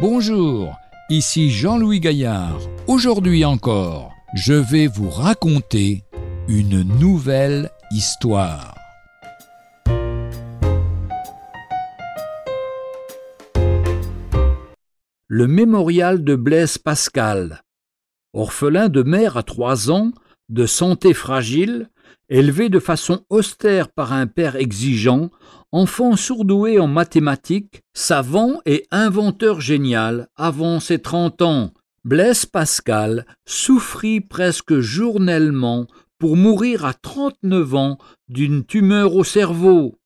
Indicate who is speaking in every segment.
Speaker 1: Bonjour, ici Jean-Louis Gaillard. Aujourd'hui encore, je vais vous raconter une nouvelle histoire. Le mémorial de Blaise Pascal. Orphelin de mère à trois ans, de santé fragile, élevé de façon austère par un père exigeant, enfant sourdoué en mathématiques, savant et inventeur génial avant ses trente ans, Blaise Pascal souffrit presque journellement pour mourir à trente-neuf ans d'une tumeur au cerveau.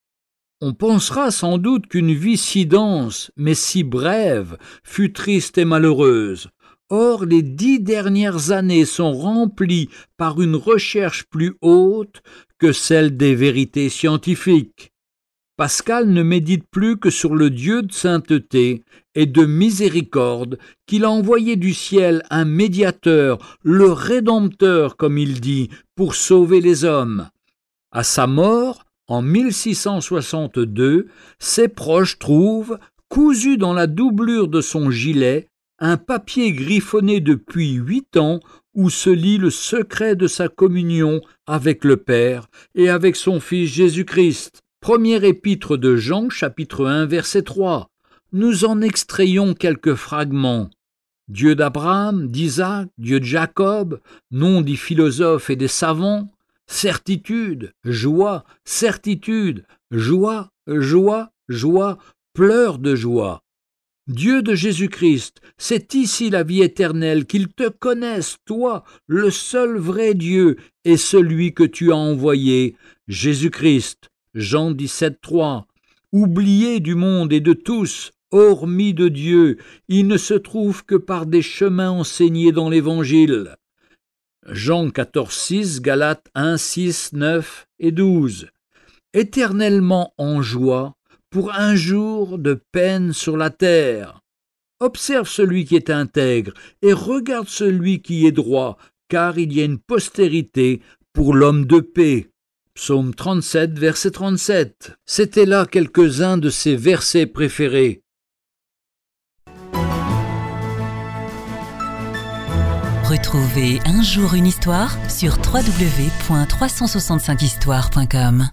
Speaker 1: On pensera sans doute qu'une vie si dense, mais si brève, fut triste et malheureuse. Or, les dix dernières années sont remplies par une recherche plus haute que celle des vérités scientifiques. Pascal ne médite plus que sur le Dieu de sainteté et de miséricorde qu'il a envoyé du ciel un médiateur, le Rédempteur, comme il dit, pour sauver les hommes. À sa mort, en 1662, ses proches trouvent, cousu dans la doublure de son gilet, un papier griffonné depuis huit ans où se lit le secret de sa communion avec le Père et avec son Fils Jésus-Christ. Premier épître de Jean, chapitre 1, verset 3. Nous en extrayons quelques fragments. Dieu d'Abraham, d'Isaac, Dieu de Jacob, nom des philosophes et des savants, certitude, joie, certitude, joie, joie, joie, pleurs de joie. Dieu de Jésus-Christ, c'est ici la vie éternelle, qu'ils te connaissent, toi, le seul vrai Dieu, et celui que tu as envoyé, Jésus-Christ. Jean 17, 3. Oublié du monde et de tous, hormis de Dieu, il ne se trouve que par des chemins enseignés dans l'Évangile. Jean 14, 6, Galates 1, 6, 9 et 12. Éternellement en joie pour un jour de peine sur la terre. Observe celui qui est intègre et regarde celui qui est droit, car il y a une postérité pour l'homme de paix. Psaume 37, verset 37. C'étaient là quelques-uns de ses versets préférés.
Speaker 2: Retrouvez un jour une histoire sur www.365histoire.com.